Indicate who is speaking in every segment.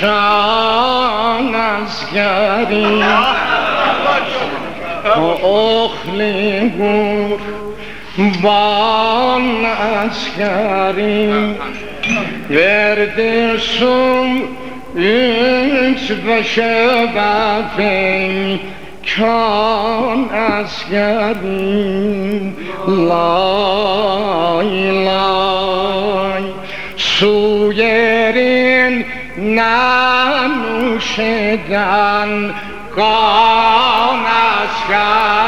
Speaker 1: شان از گری. و اخلی گور بان از گری. ورده شم بشه کان از گری. لای لای سویرین nanuş eden kan askerim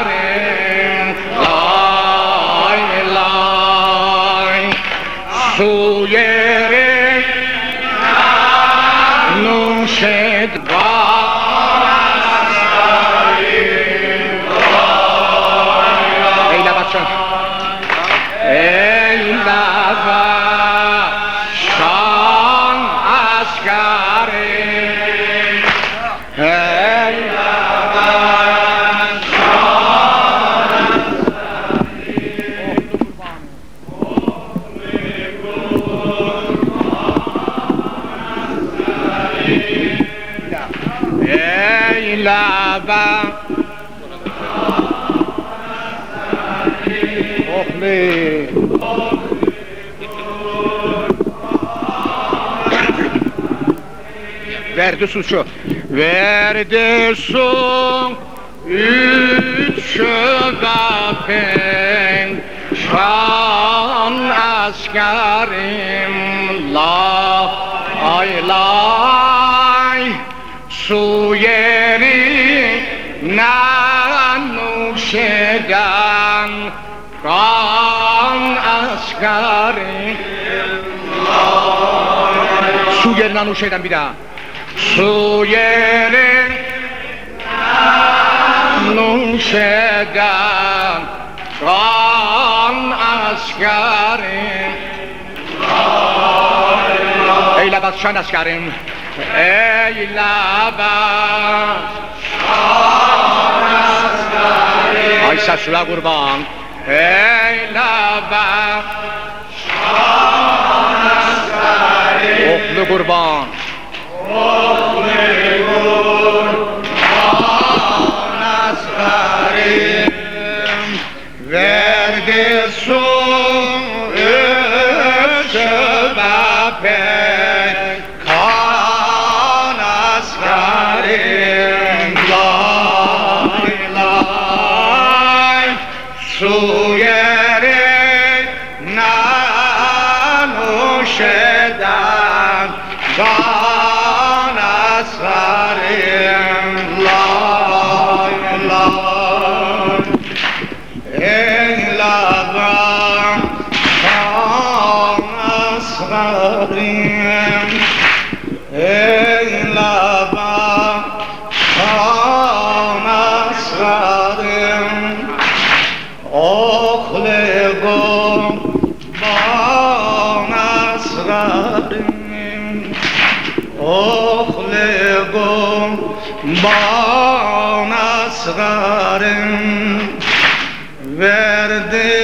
Speaker 1: lay lay su Verdi su şu. Verdi su üç şögapen şan askerim la ay lay su yeri nanuş eden kan askerim Su yerine anuş eden bir daha. Su yerine anuş eden kan askerim Eyle bas şan askerim Eyle bas Ay saçla kurban. Eyle bas Oklu kurban Verdi su şebabe kan asgarim lay lay su yeri nanuş eden kan asgarim ban asgarim Verdi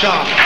Speaker 1: Eyle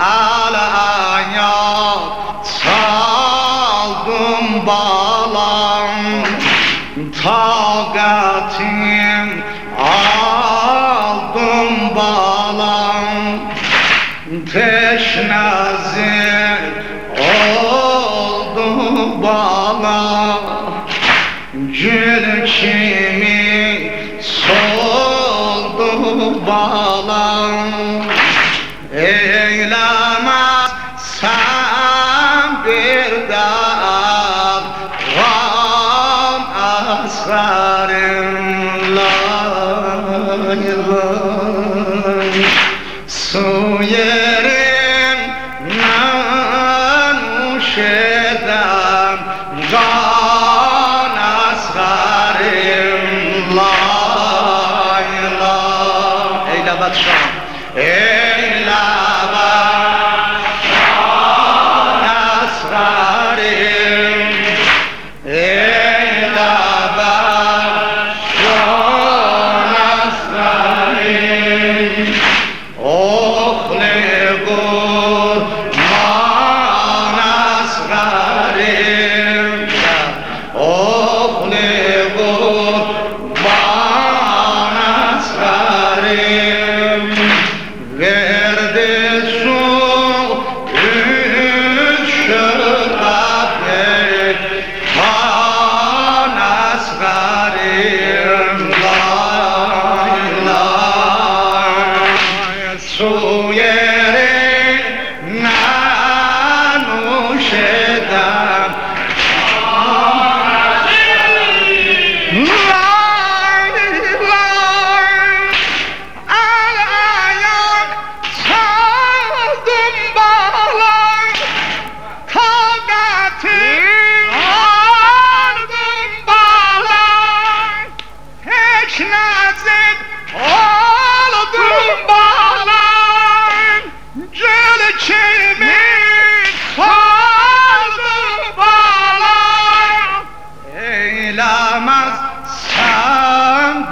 Speaker 1: alaya saldım balam.
Speaker 2: Takatim aldım balam. Teşnazim oldu balam. Gül kimi soldu balam. Asrarım lay lay Su yerim nanuş eden Can asrarım lay lay Eyle batşam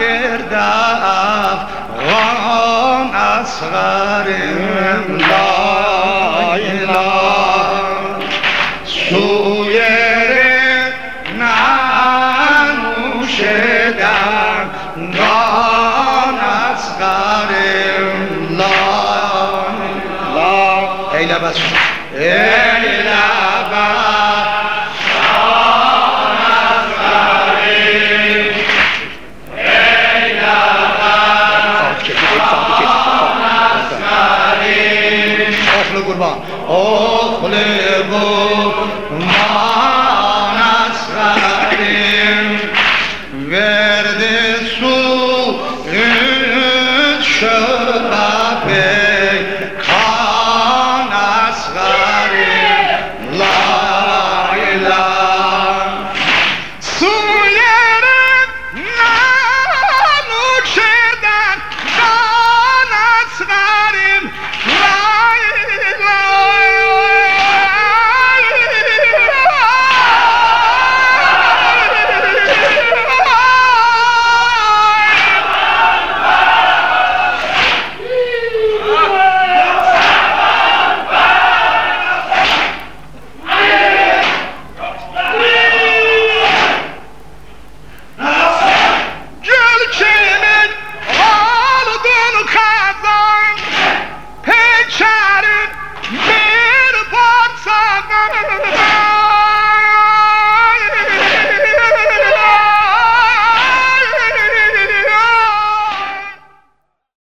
Speaker 2: كرداف وعون أصغر من لا إله Eylemez. Eylemez. শুরু করবা। ও খুলে গো